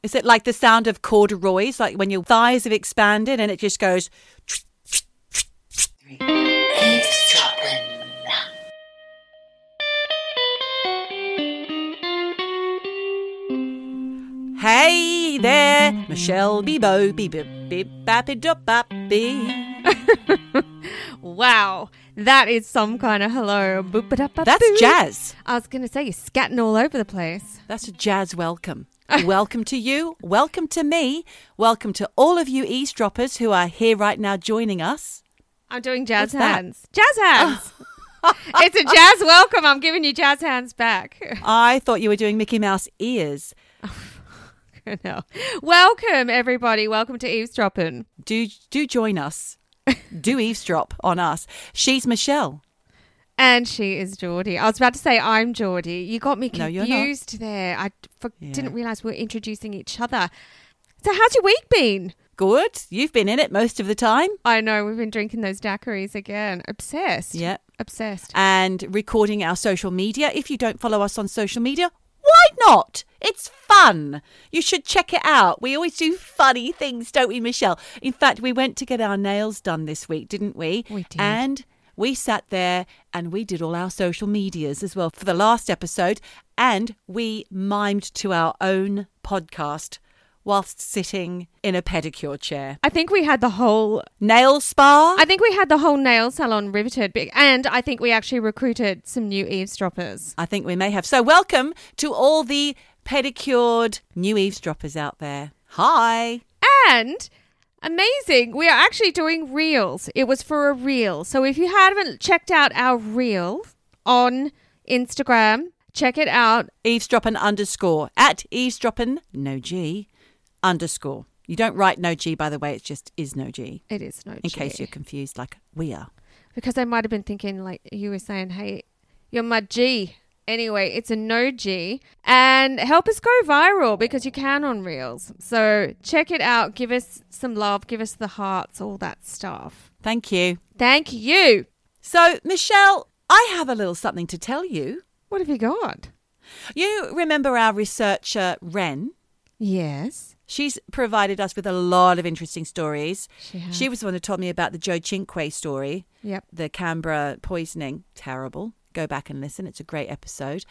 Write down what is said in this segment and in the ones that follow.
Is it like the sound of corduroys, like when your thighs have expanded and it just goes? Hey there, Michelle Bebo, beep beep bappy dop bappy. Wow, that is some kind of hello. That's jazz. I was going to say, you're scatting all over the place. That's a jazz welcome. welcome to you. Welcome to me. Welcome to all of you eavesdroppers who are here right now joining us. I'm doing jazz What's that? hands. Jazz hands. it's a jazz welcome. I'm giving you jazz hands back. I thought you were doing Mickey Mouse ears. no. Welcome, everybody. Welcome to Eavesdropping. Do do join us. do eavesdrop on us. She's Michelle. And she is Geordie. I was about to say I'm Geordie. You got me No, confused there. I for- Yeah. didn't realize we were introducing each other. So, how's your week been? Good. You've been in it most of the time. I know we've been drinking those daiquiris again. Obsessed. Yeah. Obsessed. And recording our social media. If you don't follow us on social media, why not? It's fun. You should check it out. We always do funny things, don't we, Michelle? In fact, we went to get our nails done this week, didn't we? We did. And we sat there and we did all our social medias as well for the last episode. And we mimed to our own podcast whilst sitting in a pedicure chair. I think we had the whole Nail spa? I think we had the whole nail salon riveted, and I think we actually recruited some new eavesdroppers. I think we may have. So, welcome to all the pedicured new eavesdroppers out there. Hi. And amazing, we are actually doing reels. It was for a reel. So if you haven't checked out our reel on Instagram, check it out. Eavesdropping underscore at eavesdropping, no G, underscore. You don't write no G, by the way, it's just is no G, It is no G. in case you're confused, like we are. because they might have been thinking like you were saying, "Hey, you're my G." Anyway, it's a no G, and help us go viral because you can on Reels. So check it out. Give us some love. Give us the hearts. All that stuff. Thank you. Thank you. So, Michelle, I have a little something to tell you. What have you got? You remember our researcher, Ren? Yes, She's provided us with a lot of interesting stories. she has. She was the one who told me about the Joe Cinque story. Yep. the Canberra poisoning. Terrible. Go back and listen. It's a great episode.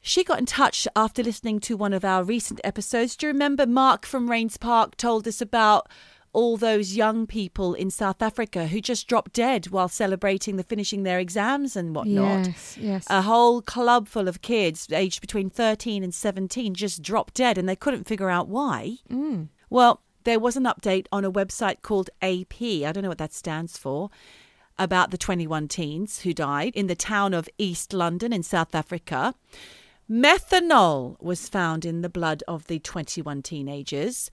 She got in touch after listening to one of our recent episodes. Do you remember Mark from Raynes Park told us about all those young people in South Africa who just dropped dead while celebrating the finishing their exams and whatnot? Yes, yes. A whole club full of kids aged between 13 and 17 just dropped dead and they couldn't figure out why. Mm. Well, there was an update on a website called AP. I don't know what that stands for. About the 21 teens who died in the town of East London in South Africa. Methanol was found in the blood of the 21 teenagers,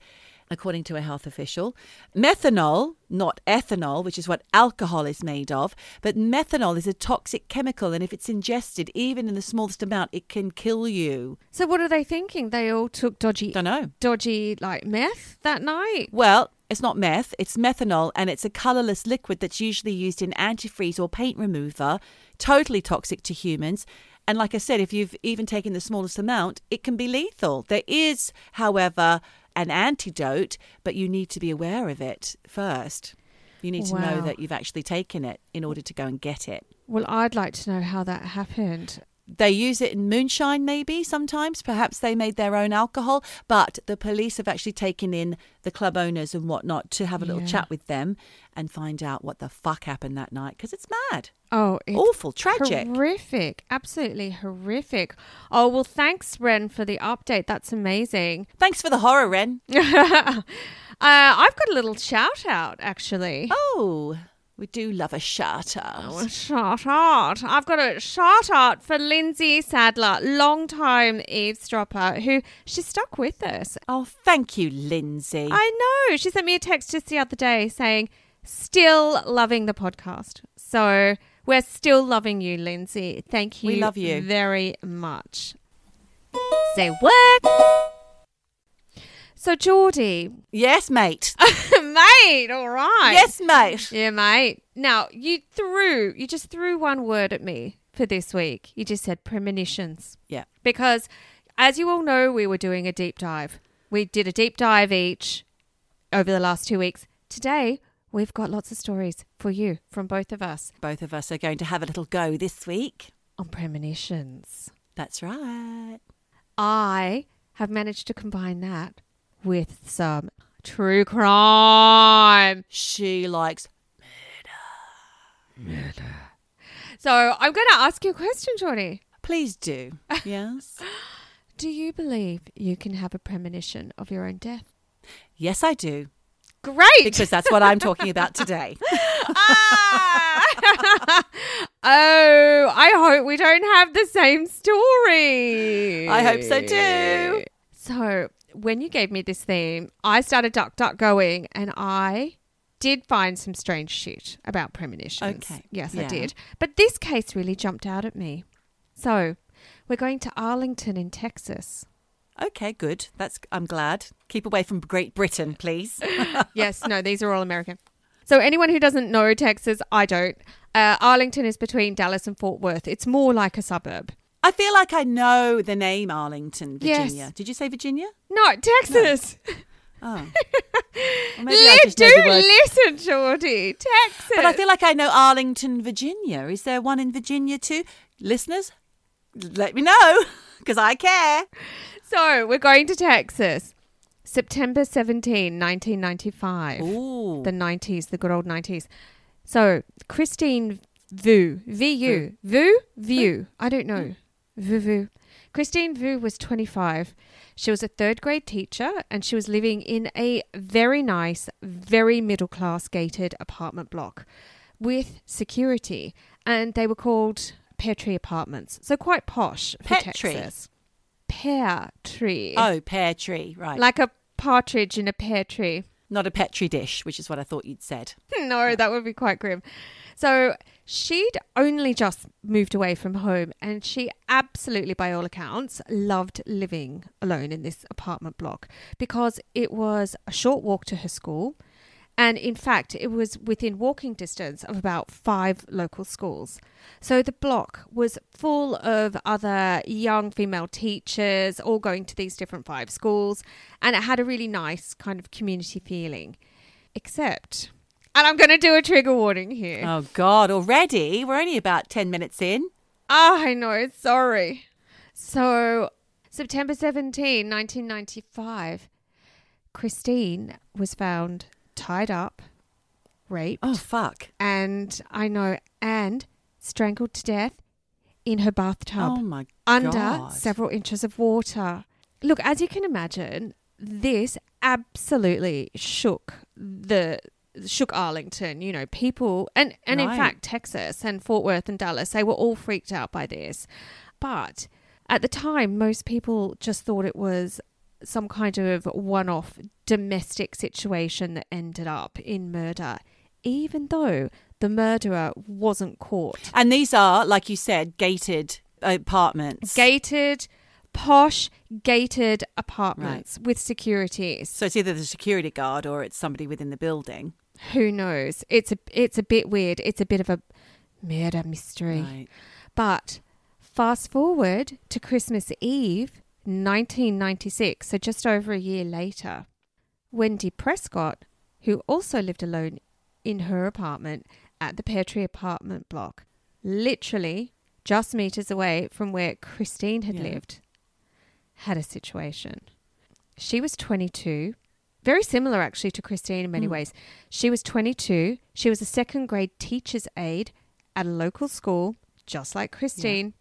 according to a health official. Methanol, not ethanol, which is what alcohol is made of, but methanol is a toxic chemical, and if it's ingested, even in the smallest amount, it can kill you. so what are they thinking? They all took dodgy, Don't know. dodgy like meth that night. Well, it's not meth, it's methanol, and it's a colourless liquid that's usually used in antifreeze or paint remover, totally toxic to humans. And like I said, if you've even taken the smallest amount, it can be lethal. There is, however, an antidote, but you need to be aware of it first. You need to know that you've actually taken it in order to go and get it. Well, I'd like to know how that happened. They use it in moonshine, maybe sometimes. Perhaps they made their own alcohol, but the police have actually taken in the club owners and whatnot to have a little Yeah. chat with them and find out what the fuck happened that night because it's mad. Oh, it's Awful, tragic. horrific, absolutely horrific. Oh well, thanks, Ren, for the update. That's amazing. Thanks for the horror, Ren. uh, I've got a little shout out actually. Oh, we do love a shout out. Oh, shout out. I've got a shout out for Lindsay Sadler, long time eavesdropper, who she stuck with us. Oh, thank you, Lindsay. I know. She sent me a text just the other day saying, still loving the podcast. So we're still loving you, Lindsay. Thank you. We love you. very much. Say what? So, Geordie, yes, mate. mate, all right. yes, mate. Yeah, mate. Now, you threw, you just threw one word at me for this week. You just said premonitions. Yeah. Because, as you all know, we were doing a deep dive We did a deep dive each over the last two weeks. Today, we've got lots of stories for you from both of us Both of us are going to have a little go this week. on premonitions. That's right. I have managed to combine that with some true crime. She likes. Murder. Murder. So I'm going to ask you a question, Johnny. Please do. Yes. Do you believe you can have a premonition of your own death? yes, I do. Great. Because that's what I'm talking about today. Ah! oh, I hope we don't have the same story. I hope so too. So, when you gave me this theme, I started duck duck going and I did find some strange shit about premonitions. Okay, Yes, I did. But this case really jumped out at me. So, we're going to Arlington in Texas. Okay, good. That's. I'm glad. Keep away from Great Britain, please. yes, no, these are all American. So anyone who doesn't know Texas, I don't. Uh, Arlington is between Dallas and Fort Worth. It's more like a suburb. I feel like I know the name Arlington, Yes. Virginia. Did you say Virginia? No, Texas. Oh. Li- just know do listen, Geordie. Texas. But I feel like I know Arlington, Virginia. Is there one in Virginia too? Listeners, let me know because I care. so we're going to Texas. September 17, 1995. Ooh. The 90s, the good old 90s. So Christine Vu, V-U, Vu, Vu. I don't know. Hmm. Vu, Vu. Christine Vu was 25. She was a third grade teacher and she was living in a very nice, very middle class gated apartment block with security. And they were called Pear Tree Apartments. So quite posh for Pet tree? Texas. Pear tree. oh, pear tree, right. Like a partridge in a pear tree. Not a petri dish, which is what I thought you'd said. no, that would be quite grim. So she'd only just moved away from home and she absolutely, by all accounts, loved living alone in this apartment block because it was a short walk to her school. And in fact, it was within walking distance of about five local schools. So the block was full of other young female teachers, all going to these different five schools. And it had a really nice kind of community feeling. Except, and I'm going to do a trigger warning here. Oh, God, already? We're only about 10 minutes in. Ah, I know. Sorry. So, September 17, 1995, Christine was found tied up, raped, Oh, fuck. and I know, and strangled to death in her bathtub Oh, my god. under God. several inches of water. Look, as you can imagine, this absolutely shook the shook Arlington, you know, people and and in fact Texas and Fort Worth and Dallas, they were all freaked out by this. But at the time most people just thought it was some kind of one-off domestic situation that ended up in murder, even though the murderer wasn't caught. And these are, like you said, gated apartments. gated, posh, gated apartments with security. so it's either the security guard or it's somebody within the building. Who knows? It's a it's a bit weird. It's a bit of a murder mystery. Right. But fast forward to Christmas Eve, 1996, so just over a year later, Wendy Prescott, who also lived alone in her apartment at the Pear Tree apartment block, literally just meters away from where Christine had Yeah. lived, had a situation. She was 22, very similar actually to Christine in many Mm. ways. She was 22. She was a second grade teacher's aide at a local school, just like Christine.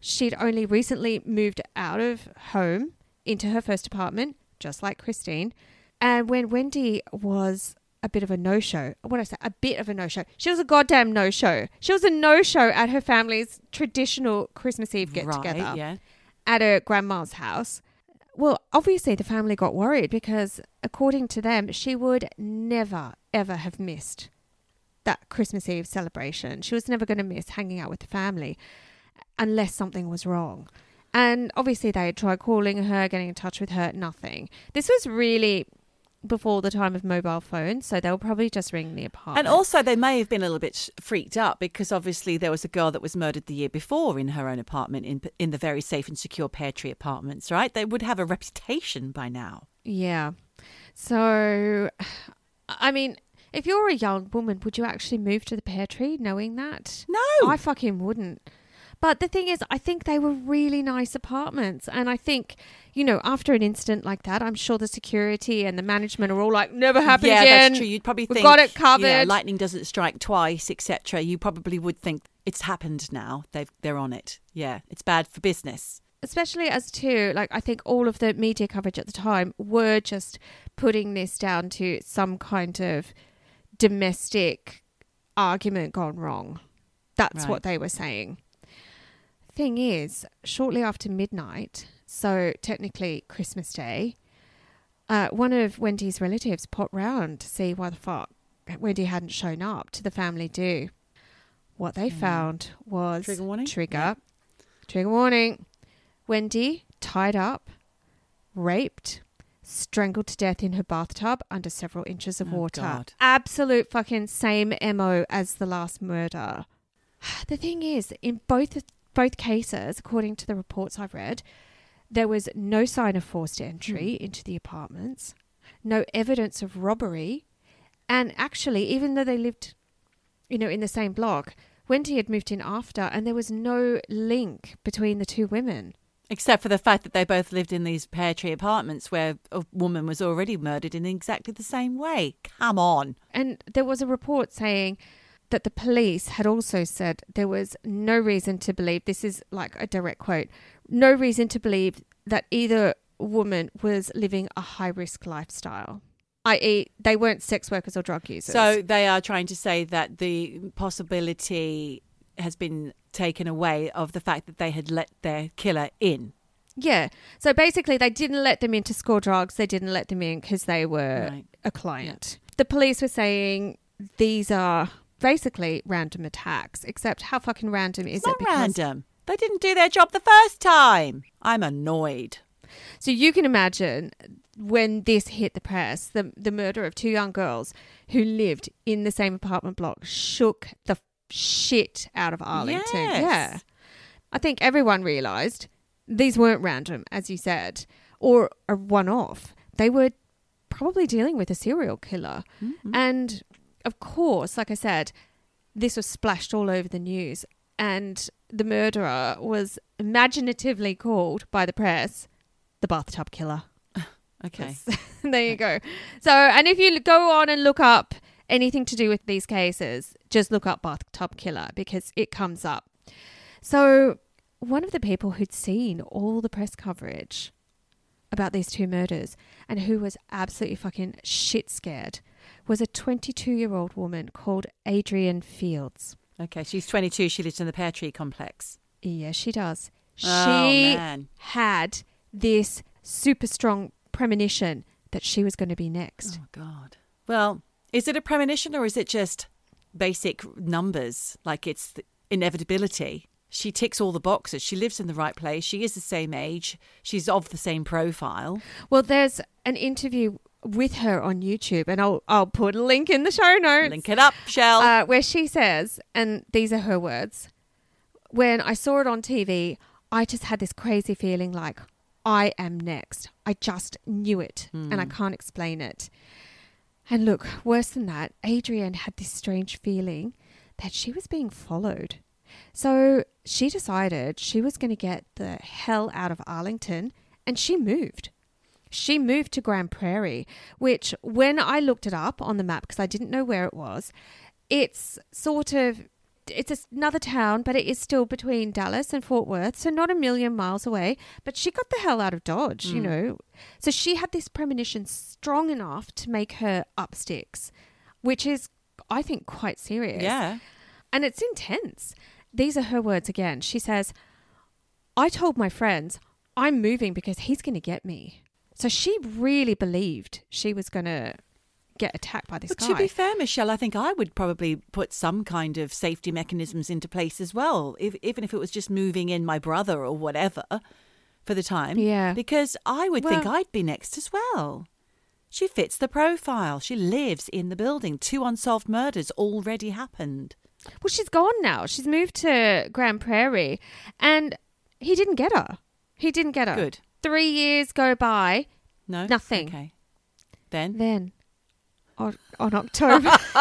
She'd only recently moved out of home into her first apartment, just like Christine. And when Wendy was a bit of a no show, what I say, a bit of a no show, she was a goddamn no show. She was a no show at her family's traditional Christmas Eve get together Right, yeah. at her grandma's house. Well, obviously the family got worried because according to them, she would never ever have missed that Christmas Eve celebration. She was never going to miss hanging out with the family unless something was wrong. And obviously they had tried calling her, getting in touch with her, nothing. This was really before the time of mobile phones, so they'll probably just ring the apartment. And also, they may have been a little bit freaked up because obviously there was a girl that was murdered the year before in her own apartment in in the very safe and secure Pear Tree Apartments. Right? They would have a reputation by now. Yeah. So, I mean, if you're a young woman, would you actually move to the pear tree knowing that? No, I fucking wouldn't. But the thing is, I think they were really nice apartments. And I think, you know, after an incident like that, I'm sure the security and the management are all like, never happen yeah, again. that's true. You'd probably We've think got it covered. Yeah, lightning doesn't strike twice, etc. You probably would think it's happened now. They've they're on it. Yeah, it's bad for business. Especially as to, like, I think all of the media coverage at the time were just putting this down to some kind of domestic argument gone wrong. That's Right. what they were saying. Thing is, shortly after midnight, so technically Christmas Day, uh, one of Wendy's relatives popped round to see why the fuck Wendy hadn't shown up to the family do. What they found was Trigger warning? Trigger. Trigger warning. Wendy tied up, raped, strangled to death in her bathtub under several inches of Oh, water. God. Absolute fucking same MO as the last murder. The thing is, in both both cases, according to the reports I've read, there was no sign of forced entry hmm. into the apartments, no evidence of robbery, and actually, even though they lived, you know, in the same block, Wendy had moved in after, and there was no link between the two women. Except for the fact that they both lived in these pear tree apartments where a woman was already murdered in exactly the same way. Come on. And there was a report saying that the police had also said there was no reason to believe this is like a direct quote no reason to believe that either woman was living a high risk lifestyle, i.e., they weren't sex workers or drug users. So they are trying to say that the possibility has been taken away of the fact that they had let their killer in. yeah. So basically, they didn't let them in to score drugs. They didn't let them in because they were Right. a client. The police were saying these are basically random attacks, except how fucking random is It's it? not random. They didn't do their job the first time. I'm annoyed. So you can imagine when this hit the press, the the murder of two young girls who lived in the same apartment block shook the shit out of Arlington. Yes. Yeah. I think everyone realized these weren't random, as you said, or a one off. They were probably dealing with a serial killer. Mm-hmm. And of course, like I said, this was splashed all over the news. And the murderer was imaginatively called by the press the bathtub killer. Okay. there you go. So, and if you go on and look up anything to do with these cases, just look up bathtub killer because it comes up. So, one of the people who'd seen all the press coverage about these two murders and who was absolutely fucking shit scared was a 22 year old woman called Adrienne Fields. Okay. She's 22. She lives in the pear tree complex. Yes, she does. Oh, she oh, man. had this super strong premonition that she was going to be next. Oh, God. Well, is it a premonition or is it just basic numbers? Like it's the inevitability. She ticks all the boxes. She lives in the right place. She is the same age. She's of the same profile. Well, there's an interview with her on YouTube, and I'll I'll put a link in the show notes. Link it up, Shell. uh, where she says, and these are her words: "When I saw it on TV, I just had this crazy feeling like I am next. I just knew it, and I can't explain it." And look, worse than that, Adrienne had this strange feeling that she was being followed. So she decided she was going to get the hell out of Arlington and she moved. She moved to Grand Prairie, which, when I looked it up on the map, because I didn't know where it was, it's sort of it's another town, but it is still between Dallas and Fort Worth, so not a million miles away. But she got the hell out of Dodge, you mm. know. So she had this premonition strong enough to make her up sticks, which is, I think, quite serious. yeah. And it's intense. These are her words again. She says, I told my friends, I'm moving because he's going to get me. So she really believed she was going to get attacked by this But guy. to be fair, Michelle, I think I would probably put some kind of safety mechanisms into place as well, if, even if it was just moving in my brother or whatever for the time. Yeah. Because I would think I'd be next as well. She fits the profile. She lives in the building. Two unsolved murders already happened. Well, she's gone now. She's moved to Grand Prairie, and he didn't get her. He didn't get her. Good. Three years go by. No? Nothing. Okay. Then? Then, on, on October.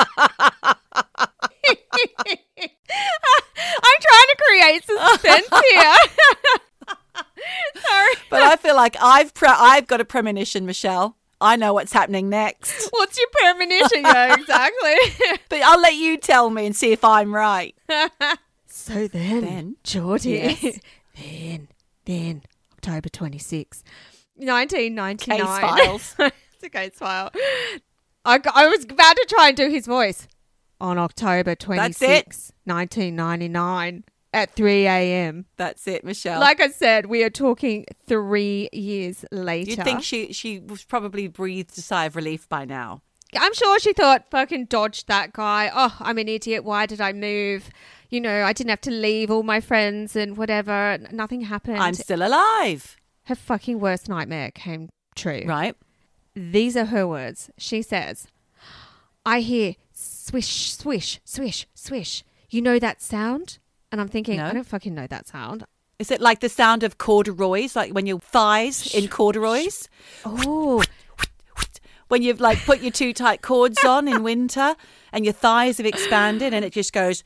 I'm trying to create suspense here. Sorry. But I feel like I've pre- I've got a premonition, Michelle. I know what's happening next. What's your premonition? Yeah, exactly. But I'll let you tell me and see if I'm right. so then, Then? Geordie, Yes. then, then, October 26, 1999. Case files. it's a case file. I, I was about to try and do his voice. On October 26, 1999, at 3 a.m. That's it, Michelle. Like I said, we are talking three years later. You'd think she she was probably breathed a sigh of relief by now. I'm sure she thought, fucking dodged that guy. Oh, I'm an idiot. Why did I move? You know, I didn't have to leave all my friends and whatever. Nothing happened. I'm still alive. her fucking worst nightmare came true. Right. These are her words. She says, I hear swish, swish, swish, swish. You know that sound? And I'm thinking, No. I don't fucking know that sound. Is it like the sound of corduroys, like when your thighs in corduroys? Oh, When you've like put your two tight cords on in winter and your thighs have expanded and it just goes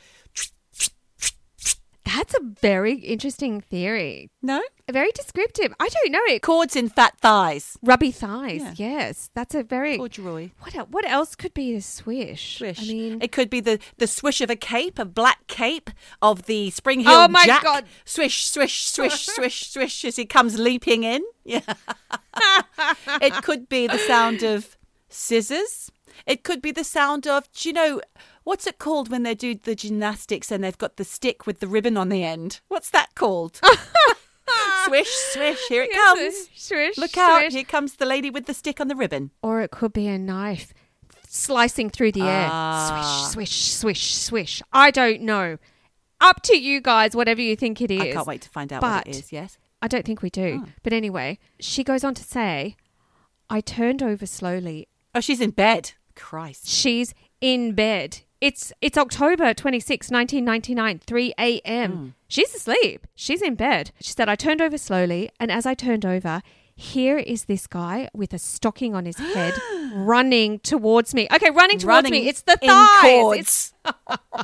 that's a very interesting theory. no Very descriptive. I don't know it. cords in fat thighs. Rubby thighs. Yeah. Yes, that's a very. Corduroy. What el- what else could be a swish? Swish. I mean, it could be the, the swish of a cape, a black cape of the Spring Hill Oh my Jack. God. Swish, swish, swish, swish, swish as he comes leaping in. Yeah. it could be the sound of scissors. It could be the sound of, do you know, what's it called when they do the gymnastics and they've got the stick with the ribbon on the end? What's that called? swish, swish, here it Yes, comes. Swish. Look out, swish. here comes the lady with the stick on the ribbon. Or it could be a knife slicing through the air. Ah. Swish, swish, swish, swish. I don't know. Up to you guys, whatever you think it is. I can't wait to find out what But- it is, yes? I don't think we do. Oh. But anyway, she goes on to say, I turned over slowly. Oh, she's in bed. Christ. She's in bed. It's it's October 26, 1999, 3 a.m. Hmm. She's asleep. She's in bed. She said, I turned over slowly, and as I turned over, here is this guy with a stocking on his head running towards me. Okay, running towards Running me. It's the thighs. It's.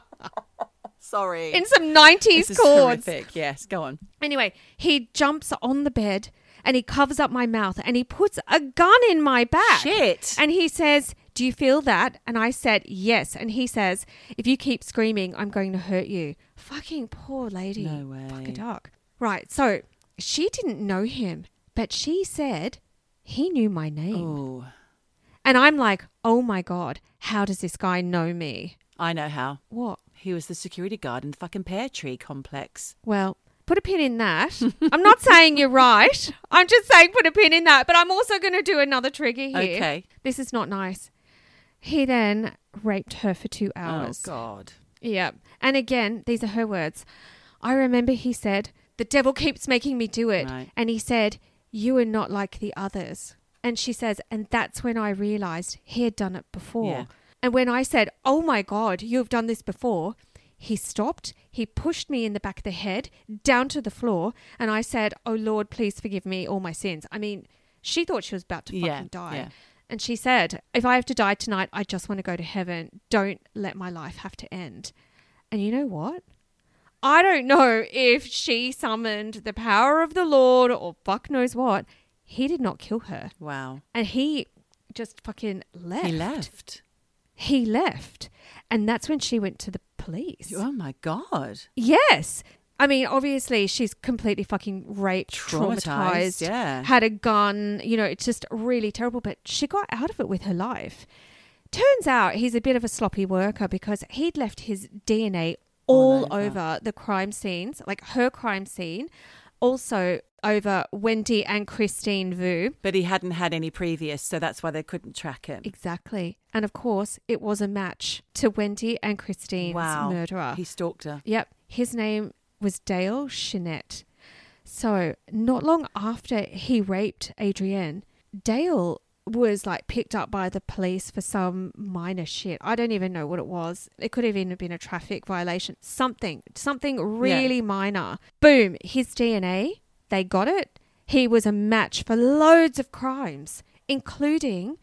Sorry. in some 90s this is chords. horrific. Yes, go on. Anyway, he jumps on the bed and he covers up my mouth and he puts a gun in my back. Shit. And he says, Do you feel that? And I said, Yes. And he says, If you keep screaming, I'm going to hurt you. Fucking poor lady. No way. Fuck a duck. Right. So she didn't know him, but she said he knew my name. Oh, And I'm like, Oh my God, how does this guy know me? I know how. What? He was the security guard in the fucking pear tree complex. Well, put a pin in that. I'm not saying you're right. I'm just saying put a pin in that. But I'm also going to do another trigger here. Okay. This is not nice. He then raped her for two oh, hours. Oh God. Yeah. And again, these are her words. I remember he said, The devil keeps making me do it. Right. And he said, You are not like the others. And she says, And that's when I realized he had done it before. Yeah. And when I said, Oh my God, you've done this before, he stopped. He pushed me in the back of the head down to the floor. And I said, Oh Lord, please forgive me all my sins. I mean, she thought she was about to fucking Yeah, die. yeah. And she said, If I have to die tonight, I just want to go to heaven. Don't let my life have to end. And you know what? I don't know if she summoned the power of the Lord or fuck knows what. He did not kill her. Wow. And he just fucking left. He left. He left. And that's when she went to the police. Oh my God. Yes. I mean, obviously, she's completely fucking raped, Traumatized, traumatized, yeah. had a gun. You know, it's just really terrible. But she got out of it with her life. Turns out he's a bit of a sloppy worker because he'd left his DNA all, All over. over the crime scenes, like her crime scene, also over Wendy and Christine Vu. But he hadn't had any previous, so that's why they couldn't track him. Exactly. And of course, it was a match to Wendy and Christine's wow. murderer. He stalked her. Yep. His name was Dale Scheanette. So, not long after he raped Adrienne, Dale was like picked up by the police for some minor shit. I don't even know what it was. It could have even been a traffic violation. Something, something really minor. Boom, his DNA, they got it. He was a match for loads of crimes, including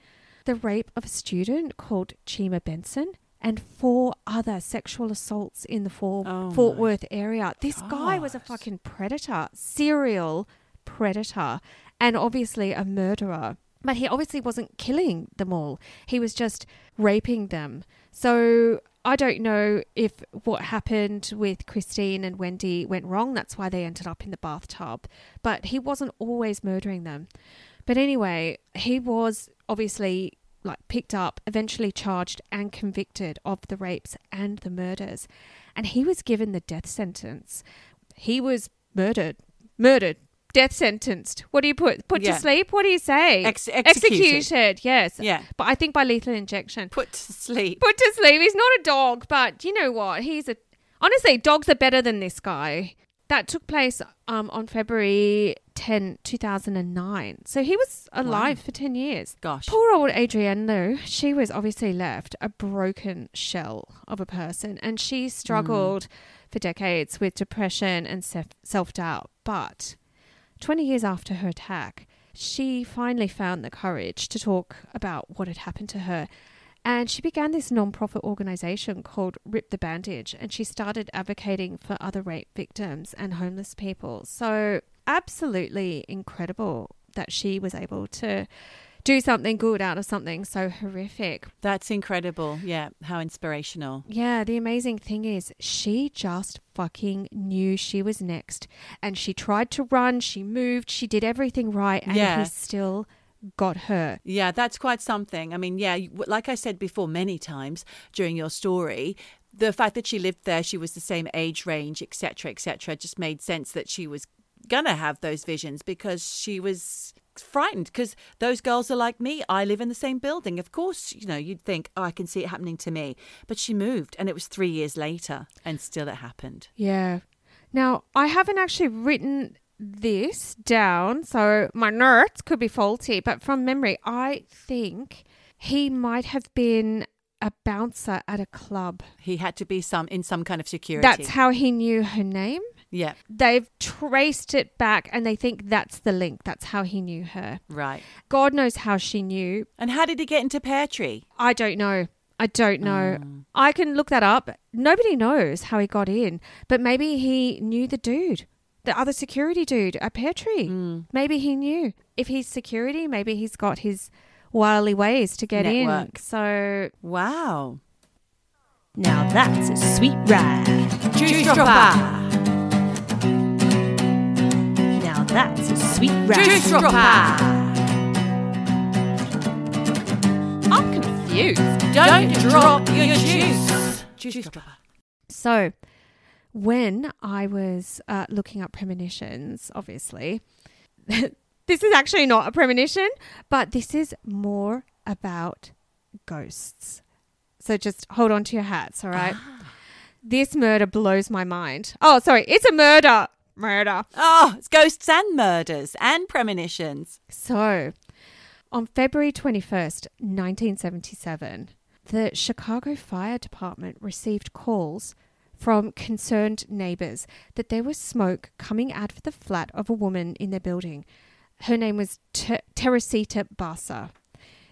the rape of a student called Chima Benson and four other sexual assaults in the Fort, Oh Fort Worth area. This guy was a fucking predator, serial predator, and obviously a murderer. But he obviously wasn't killing them all. He was just raping them. So I don't know if what happened with Christine and Wendy went wrong. That's why they ended up in the bathtub. But he wasn't always murdering them. But anyway, he was obviously like picked up, eventually charged and convicted of the rapes and the murders. And he was given the death sentence. He was murdered. Murdered. Death sentenced. What do you put? Put Yeah. to sleep? What do you say? Ex- executed. executed. Yes. Yeah. But I think by lethal injection. Put to sleep. Put to sleep. He's not a dog, but you know what? He's a. Honestly, dogs are better than this guy. That took place um, on February 10, 2009. So he was alive for 10 years. Gosh. Poor old Adrienne, though, she was obviously left a broken shell of a person and she struggled for decades with depression and self doubt. But 20 years after her attack, she finally found the courage to talk about what had happened to her. And she began this non-profit organization called Rip the Bandage, and she started advocating for other rape victims and homeless people. So, absolutely incredible that she was able to do something good out of something so horrific. That's incredible. Yeah. How inspirational. Yeah, the amazing thing is she just fucking knew she was next. And she tried to run, she moved, she did everything right, and Yeah. he still got her. Yeah, that's quite something. I mean, yeah, like I said before many times during your story, the fact that she lived there, she was the same age range, etc., etc., just made sense that she was gonna have those visions because she was frightened because those girls are like me i live in the same building of course you know you'd think oh i can see it happening to me but she moved and it was three years later and still it happened Yeah. Now, I haven't actually written this down, so my notes could be faulty, but from memory, I think he might have been a bouncer at a club. he had to be some in some kind of security That's how he knew her name. yeah They've traced it back and they think that's the link. That's how he knew her. right God knows how she knew. and how did he get into pear tree I don't know. I don't know. Mm. I can look that up. Nobody knows how he got in, but maybe he knew the dude, the other security dude at Pear Tree. Mm. Maybe he knew. If he's security, maybe he's got his wily ways to get in. So wow now that's a sweet ride. Juice dropper. Now that's a sweet ride. Juice dropper. I'm confused. Don't drop your juice. Juice dropper. So, when I was uh, looking up premonitions, obviously, this is actually not a premonition, but this is more about ghosts. So just hold on to your hats, all right? This murder blows my mind. Oh, sorry, it's a murder. Murder. Oh, it's ghosts and murders and premonitions. So, on February 21st, 1977, the Chicago Fire Department received calls from concerned neighbors that there was smoke coming out of the flat of a woman in their building. Her name was Ter- Teresita Basa.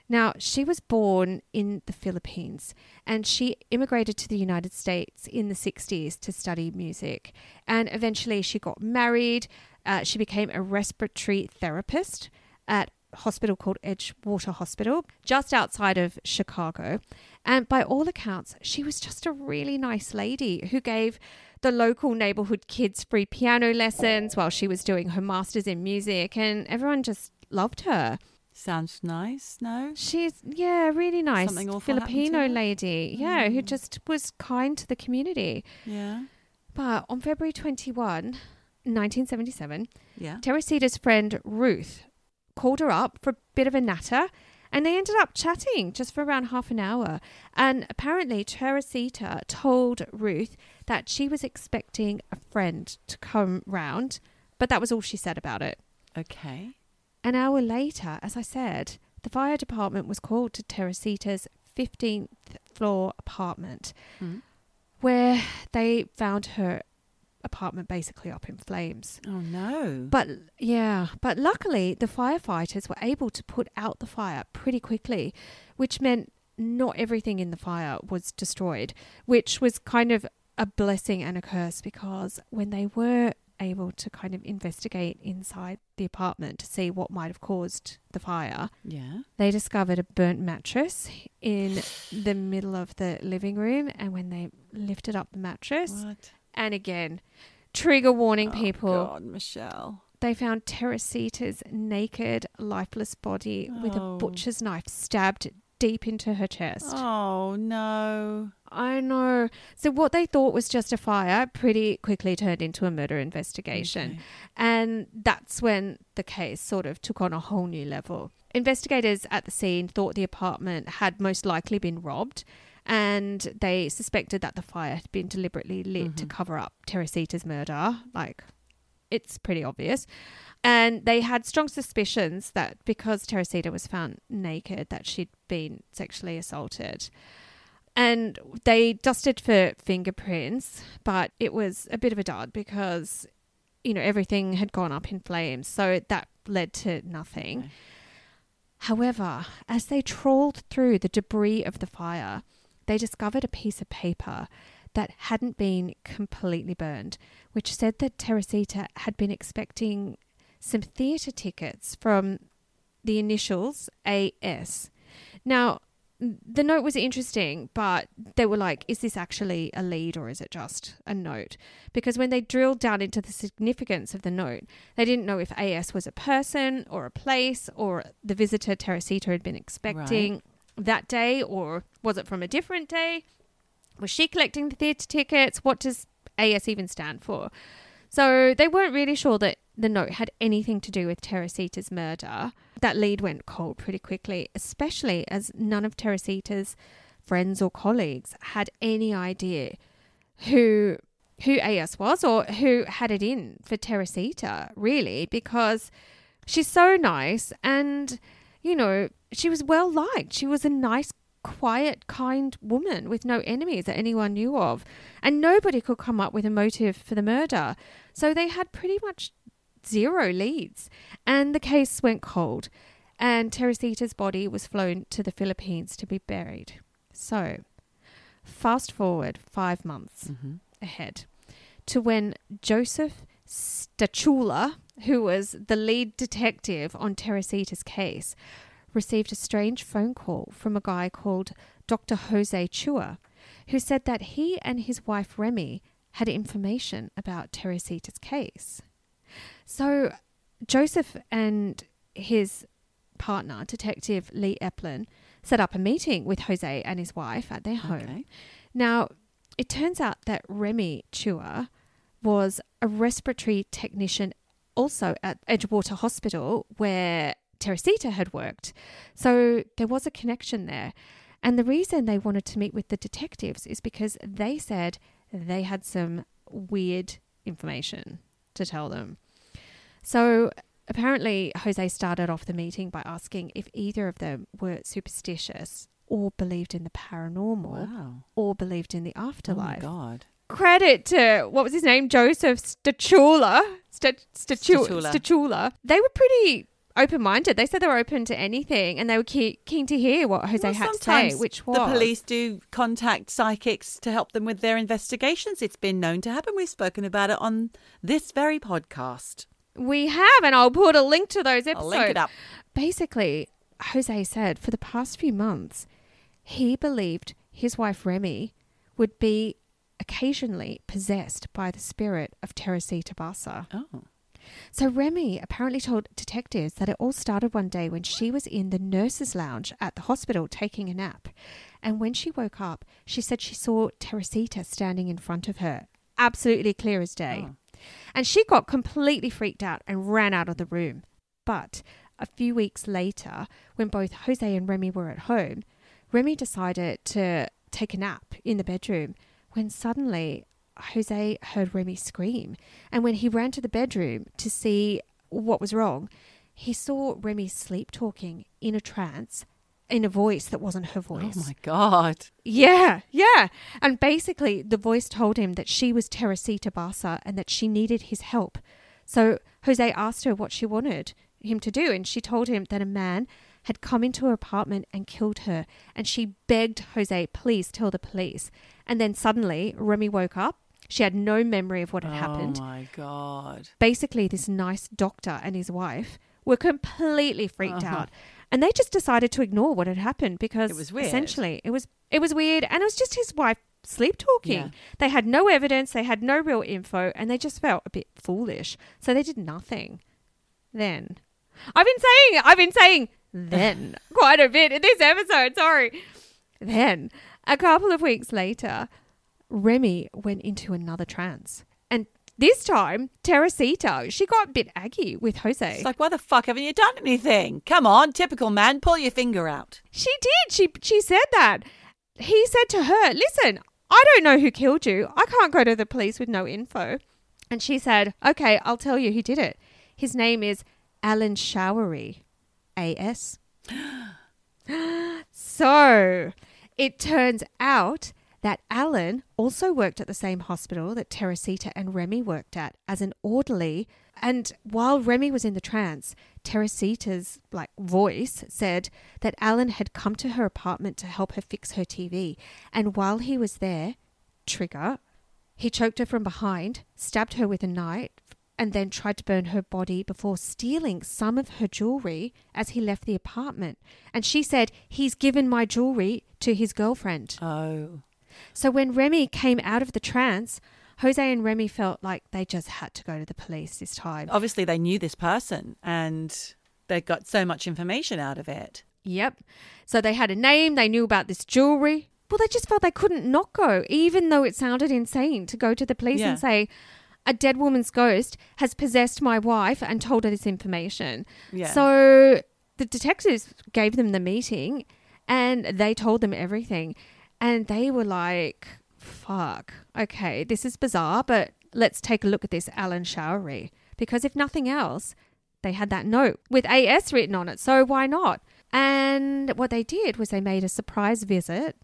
Now, she was born in the Philippines and she immigrated to the United States in the 60s to study music. And eventually she got married. Uh, she became a respiratory therapist at a hospital called Edgewater Hospital, just outside of Chicago. And by all accounts, she was just a really nice lady who gave the local neighborhood kids free piano lessons while she was doing her master's in music, and everyone just loved her. Sounds nice, no? She's yeah, really nice Something awful Filipino? Mm. lady. Yeah, who just was kind to the community. Yeah. But on February 21, 1977, Yeah. Teresita's friend Ruth called her up for a bit of a natter and they ended up chatting just for around half an hour. And apparently, Teresita told Ruth that she was expecting a friend to come round, but that was all she said about it. Okay. An hour later, as I said, the fire department was called to Teresita's 15th floor apartment, Mm. where they found her apartment basically up in flames. Oh no. But yeah, but luckily the firefighters were able to put out the fire pretty quickly, which meant not everything in the fire was destroyed, which was kind of a blessing and a curse because when they were able to kind of investigate inside the apartment to see what might have caused the fire, yeah. they discovered a burnt mattress in the middle of the living room and when they lifted up the mattress What? And again trigger warning Oh, people God, Michelle. they found Teresita's naked, lifeless body with a Oh. butcher's knife stabbed deep into her chest. Oh no. I know. So, what they thought was just a fire pretty quickly turned into a murder investigation. Okay. And that's when the case sort of took on a whole new level. Investigators at the scene thought the apartment had most likely been robbed. And they suspected that the fire had been deliberately lit to Mhm. cover up Teresita's murder. Like, it's pretty obvious. And they had strong suspicions that because Teresita was found naked, that she'd been sexually assaulted. And they dusted for fingerprints, but it was a bit of a dud because, you know, everything had gone up in flames. So that led to nothing. Okay. However, as they trawled through the debris of the fire, they discovered a piece of paper that hadn't been completely burned, which said that Teresita had been expecting some theatre tickets from the initials AS. Now, the note was interesting, but they were like, is this actually a lead or is it just a note? Because when they drilled down into the significance of the note, they didn't know if AS was a person or a place or the visitor Teresita had been expecting that day or was it from a different day? Was she collecting the theatre tickets? What does AS even stand for? So they weren't really sure that the note had anything to do with Teresita's murder. That lead went cold pretty quickly, especially as none of Teresita's friends or colleagues had any idea who who AS was or who had it in for Teresita, really, because she's so nice and you know, she was well liked. She was a nice quiet, kind woman with no enemies that anyone knew of. And nobody could come up with a motive for the murder. So they had pretty much zero leads. And the case went cold. And Teresita's body was flown to the Philippines to be buried. So, fast forward five months Mm-hmm. ahead to when Joseph Stachula, who was the lead detective on Teresita's case, received a strange phone call from a guy called Dr. Jose Chua, who said that he and his wife Remy had information about Teresita's case. So Joseph and his partner, Detective Lee Eplin, set up a meeting with Jose and his wife at their home. Okay. Now, it turns out that Remy Chua was a respiratory technician also at Edgewater Hospital where Teresita had worked. So there was a connection there. And the reason they wanted to meet with the detectives is because they said they had some weird information to tell them. So apparently, Jose started off the meeting by asking if either of them were superstitious or believed in the paranormal Wow. or believed in the Oh my afterlife. God. Credit to what was his name, Joseph Stachula. St- Stachula. Stachula. Stachula. They were pretty open-minded. They said they were open to anything, and they were ke- keen to hear what Jose Well, had to say, which was The police do contact psychics to help them with their investigations. It's been known to happen. We've spoken about it on this very podcast. We have, and I'll put a link to those I'll episodes. link it up. Basically, Jose said for the past few months, he believed his wife Remy would be occasionally possessed by the spirit of Teresita Basa. Oh. So Remy apparently told detectives that it all started one day when she was in the nurses' lounge at the hospital taking a nap. And when she woke up, she said she saw Teresita standing in front of her, absolutely clear as day. Oh. And she got completely freaked out and ran out of the room. But a few weeks later, when both Jose and Remy were at home, Remy decided to take a nap in the bedroom when suddenly Jose heard Remy scream. And when he ran to the bedroom to see what was wrong, he saw Remy sleep talking in a trance in a voice that wasn't her oh voice. Oh my God. Yeah, yeah. And basically, the voice told him that she was Teresita Barca and that she needed his help. So Jose asked her what she wanted him to do, and she told him that a man had come into her apartment and killed her. And she begged Jose, please tell the police. And then suddenly, Remy woke up. She had no memory of what had happened. Oh my God. Basically, this nice doctor and his wife were completely freaked Uh-huh. out. And they just decided to ignore what had happened because It was weird. essentially it was it was weird and it was just his wife sleep talking. Yeah. They had no evidence, they had no real info, and they just felt a bit foolish. So they did nothing. Then I've been saying I've been saying then quite a bit in this episode, sorry. Then a couple of weeks later, Remy went into another trance. And this time, Teresita, she got a bit aggy with Jose. It's like, why the fuck haven't you done anything? Come on, typical man, pull your finger out. She did. She she said that. He said to her, "Listen, I don't know who killed you. I can't go to the police with no info." And she said, "Okay, I'll tell you who did it. His name is Alan Showery, AS." so, it turns out that Alan also worked at the same hospital that Teresita and Remy worked at as an orderly. And while Remy was in the trance, Teresita's like voice said that Alan had come to her apartment to help her fix her TV. And while he was there, trigger, he choked her from behind, stabbed her with a knife, and then tried to burn her body before stealing some of her jewelry as he left the apartment. And she said, He's given my jewelry to his girlfriend. Oh. So when Remy came out of the trance, Jose and Remy felt like they just had to go to the police this time. Obviously, they knew this person and they got so much information out of it. Yep. So they had a name, they knew about this jewelry. Well, they just felt they couldn't not go, even though it sounded insane to go to the police Yeah. and say, a dead woman's ghost has possessed my wife and told her this information. Yeah. So the detectives gave them the meeting and they told them everything. And they were like, fuck, okay, this is bizarre, but let's take a look at this Alan Showery. Because if nothing else, they had that note with AS written on it, so why not? And what they did was they made a surprise visit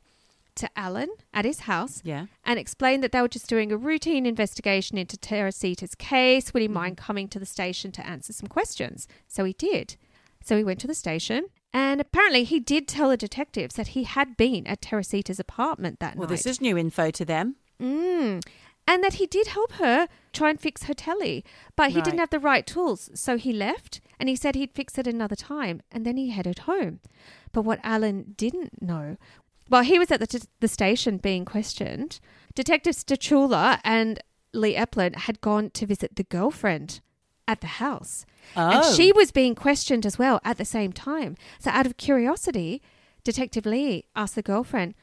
to Alan at his house Yeah. and explained that they were just doing a routine investigation into Teresita's case. Would he mind coming to the station to answer some questions? So he did. So he went to the station, and apparently he did tell the detectives that he had been at Teresita's apartment that Well, night. Well, this is new info to them. Mm. And that he did help her try and fix her telly, but he didn't have the right tools. So he left and he said he'd fix it another time and then he headed home. But what Alan didn't know, while he was at the, the station being questioned, Detective Stachula and Lee Epplen had gone to visit the girlfriend at the house. Oh. And she was being questioned as well at the same time. So, out of curiosity, Detective Lee asked the girlfriend,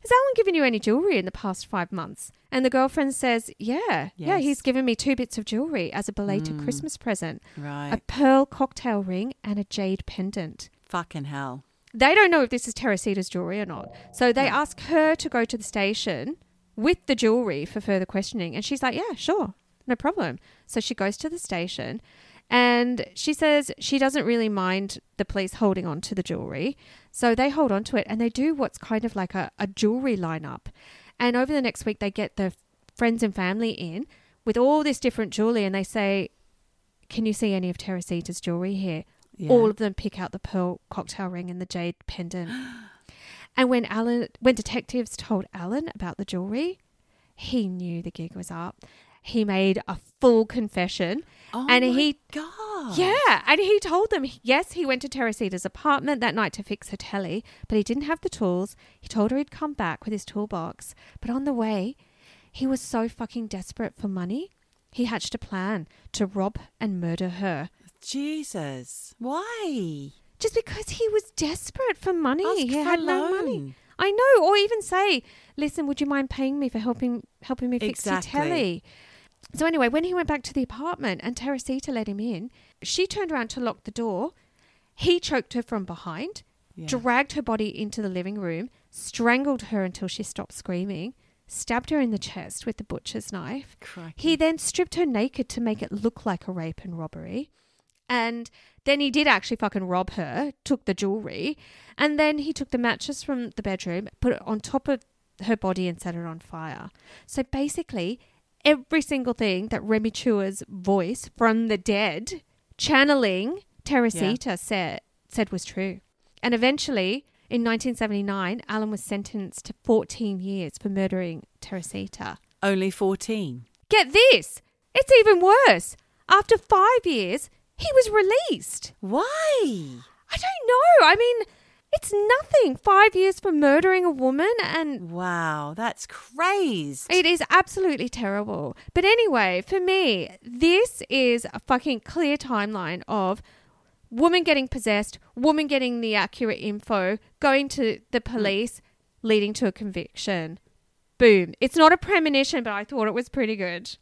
Has Alan given you any jewelry in the past five months? And the girlfriend says, Yeah, yeah, he's given me two bits of jewelry as a belated Mm. Christmas present Right. a pearl cocktail ring and a jade pendant. Fucking hell. They don't know if this is Teresita's jewelry or not. So they ask her to go to the station with the jewelry for further questioning. And she's like, Yeah, sure, no problem. So she goes to the station and she says she doesn't really mind the police holding on to the jewelry. So they hold on to it and they do what's kind of like a, a jewelry lineup. And over the next week, they get the friends and family in with all this different jewelry and they say, Can you see any of Teresita's jewelry here? Yeah. all of them pick out the pearl cocktail ring and the jade pendant. and when Alan, when detectives told Alan about the jewelry, he knew the gig was up. He made a full confession, oh and my he- God. yeah, and he told them yes, he went to Teresita's apartment that night to fix her telly, but he didn't have the tools. He told her he'd come back with his toolbox, but on the way, he was so fucking desperate for money. He hatched a plan to rob and murder her. Jesus. Why? Just because he was desperate for money. Ask he for had no money. I know. Or even say, listen, would you mind paying me for helping helping me fix Exactly. your telly? So anyway, when he went back to the apartment and Teresita let him in, she turned around to lock the door. He choked her from behind, Yeah. dragged her body into the living room, strangled her until she stopped screaming, stabbed her in the chest with the butcher's knife. Crikey. He then stripped her naked to make it look like a rape and robbery. And then he did actually fucking rob her, took the jewelry, and then he took the mattress from the bedroom, put it on top of her body, and set it on fire. So basically, every single thing that Remy Chua's voice from the dead, channeling Teresita, said said was true. And eventually, in 1979, Alan was sentenced to 14 years for murdering Teresita. Only 14. Get this! It's even worse. After five years, he was released. Why? I don't know. I mean, it's nothing. Five years for murdering a woman, and Wow, that's crazy. it is absolutely terrible. But anyway, for me, this is a fucking clear timeline of woman getting possessed, woman getting the accurate info, going to the mm. police, leading to a conviction. Boom. It's not a premonition, but I thought it was pretty good.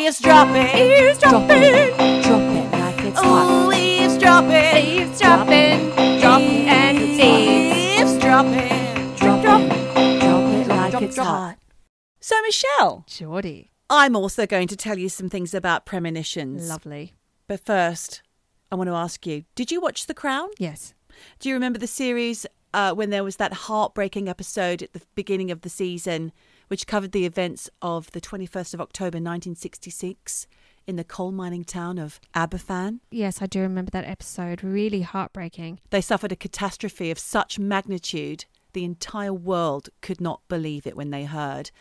Eavesdropping. Eavesdropping. Drop it like it's hot. Oh, eavesdropping. Eavesdropping. Dropping. And eavesdropping. Drop, drop, drop it like it's hot. So, Michelle, Jorgie. I'm also going to tell you some things about premonitions. Lovely. But first, I want to ask you did you watch The Crown? Yes. Do you remember the series uh, when there was that heartbreaking episode at the beginning of the season, which covered the events of the 21st of October 1966 in the coal mining town of Aberfan? Yes, I do remember that episode. Really heartbreaking. They suffered a catastrophe of such magnitude, the entire world could not believe it when they heard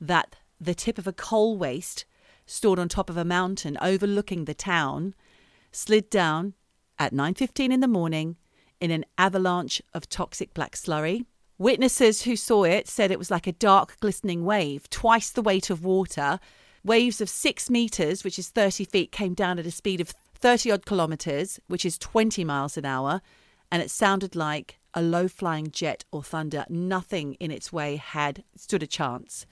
that the tip of a coal waste stored on top of a mountain overlooking the town slid down at 9:15 in the morning in an avalanche of toxic black slurry. Witnesses who saw it said it was like a dark glistening wave, twice the weight of water. Waves of 6 meters, which is 30 feet, came down at a speed of 30 odd kilometers, which is 20 miles an hour, and it sounded like a low flying jet or thunder. Nothing in its way had stood a chance.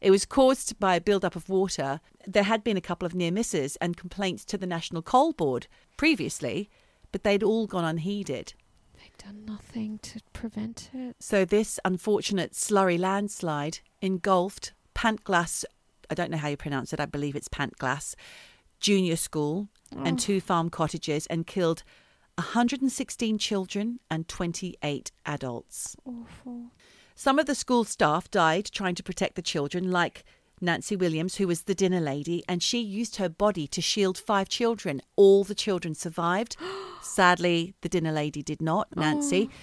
It was caused by a build-up of water. There had been a couple of near misses and complaints to the National Coal Board previously, but they'd all gone unheeded. Done nothing to prevent it. So this unfortunate slurry landslide engulfed Pantglas, I don't know how you pronounce it, I believe it's Pantglas, junior school and oh. two farm cottages and killed 116 children and 28 adults. Awful. Some of the school staff died trying to protect the children, like Nancy Williams, who was the dinner lady, and she used her body to shield five children. All the children survived. Sadly, the dinner lady did not, Nancy. Oh.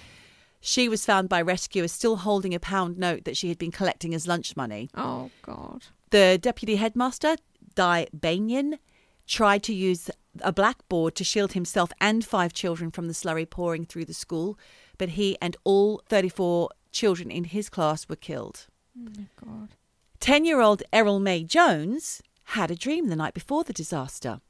She was found by rescuers still holding a pound note that she had been collecting as lunch money. Oh, God. The deputy headmaster, Dai Beynon, tried to use a blackboard to shield himself and five children from the slurry pouring through the school, but he and all 34 children in his class were killed. Oh, my God. 10 year old Eryl Mai Jones had a dream the night before the disaster,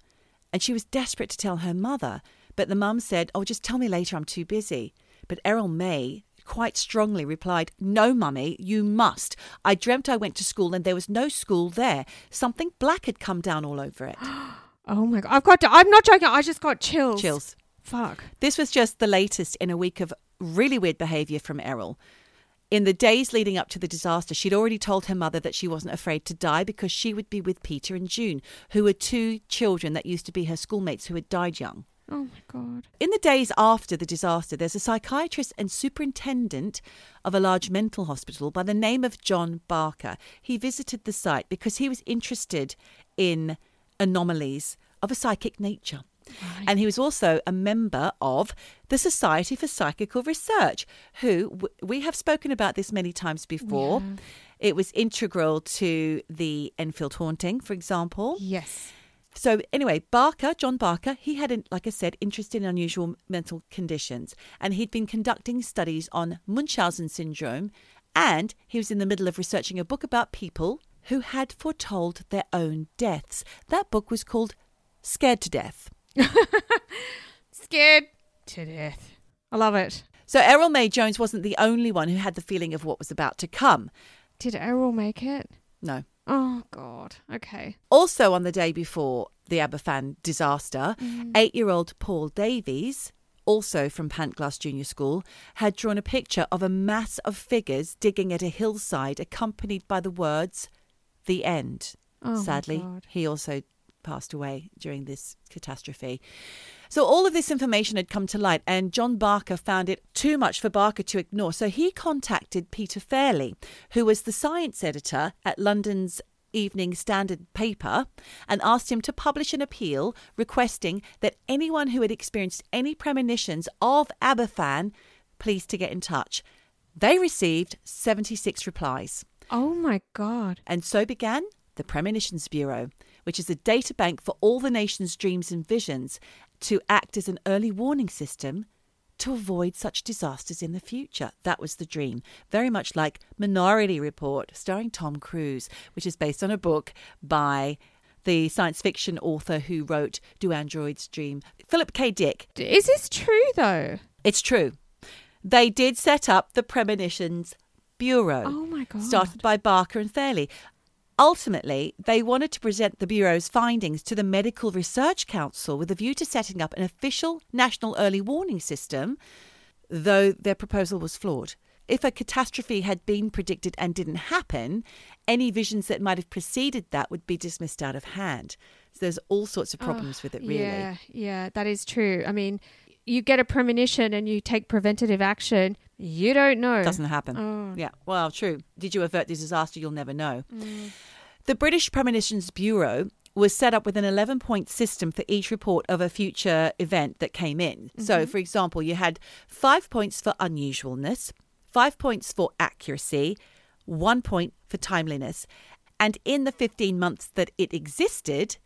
and she was desperate to tell her mother, but the mum said, Oh, just tell me later, I'm too busy. But Errol May quite strongly replied, No, mummy, you must. I dreamt I went to school and there was no school there. Something black had come down all over it. Oh, my God. I've got to, I'm not joking. I just got chills. Chills. Fuck. This was just the latest in a week of really weird behaviour from Eryl. In the days leading up to the disaster, she'd already told her mother that she wasn't afraid to die because she would be with Peter and June, who were two children that used to be her schoolmates who had died young. Oh, my God. In the days after the disaster, there's a psychiatrist and superintendent of a large mental hospital by the name of John Barker. He visited the site because he was interested in anomalies of a psychic nature. Right. And he was also a member of the Society for Psychical Research, who w- we have spoken about this many times before. have. It was integral to the Enfield haunting, for example. Yes. So anyway, Barker, John Barker, he had, like I said, interest in unusual mental conditions, and he'd been conducting studies on Munchausen syndrome, and he was in the middle of researching a book about people who had foretold their own deaths. That book was called Scared to Death. Scared to death. I love it. So Eryl Mai Jones wasn't the only one who had the feeling of what was about to come. Did Eryl make it? No. Oh, God. Okay. Also, on the day before the Aberfan disaster, mm. eight year old Paul Davies, also from Pantglas Junior School, had drawn a picture of a mass of figures digging at a hillside, accompanied by the words, The End. Oh, my Sadly, God. he also passed away during this catastrophe. So all of this information had come to light, and John Barker found it too much for Barker to ignore. So he contacted Peter Fairley, who was the science editor at London's Evening Standard paper and asked him to publish an appeal requesting that anyone who had experienced any premonitions of Aberfan please to get in touch. They received 76 replies. Oh my God. And so began the Premonitions Bureau, which is a data bank for all the nation's dreams and visions to act as an early warning system to avoid such disasters in the future. That was the dream. Very much like Minority Report, starring Tom Cruise, which is based on a book by the science fiction author who wrote Do Androids Dream? Philip K. Dick. Is this true though? It's true. They did set up the Premonitions Bureau. Oh my God. Started by Barker and Fairley. Ultimately, they wanted to present the Bureau's findings to the Medical Research Council with a view to setting up an official national early warning system, though their proposal was flawed. If a catastrophe had been predicted and didn't happen, any visions that might have preceded that would be dismissed out of hand. So there's all sorts of ah, problems with it, really. Yeah, yeah, that is true. I mean, you get a premonition and you take preventative action, you don't know. Doesn't happen. Oh. Yeah, well, true. Did you avert the disaster? You'll never know. Mm. The British Premonitions Bureau was set up with an 11 point system for each report of a future event that came in. So, mm-hmm. for example, you had five points for unusualness, five points for accuracy, one point for timeliness. And in the 15 months that it existed,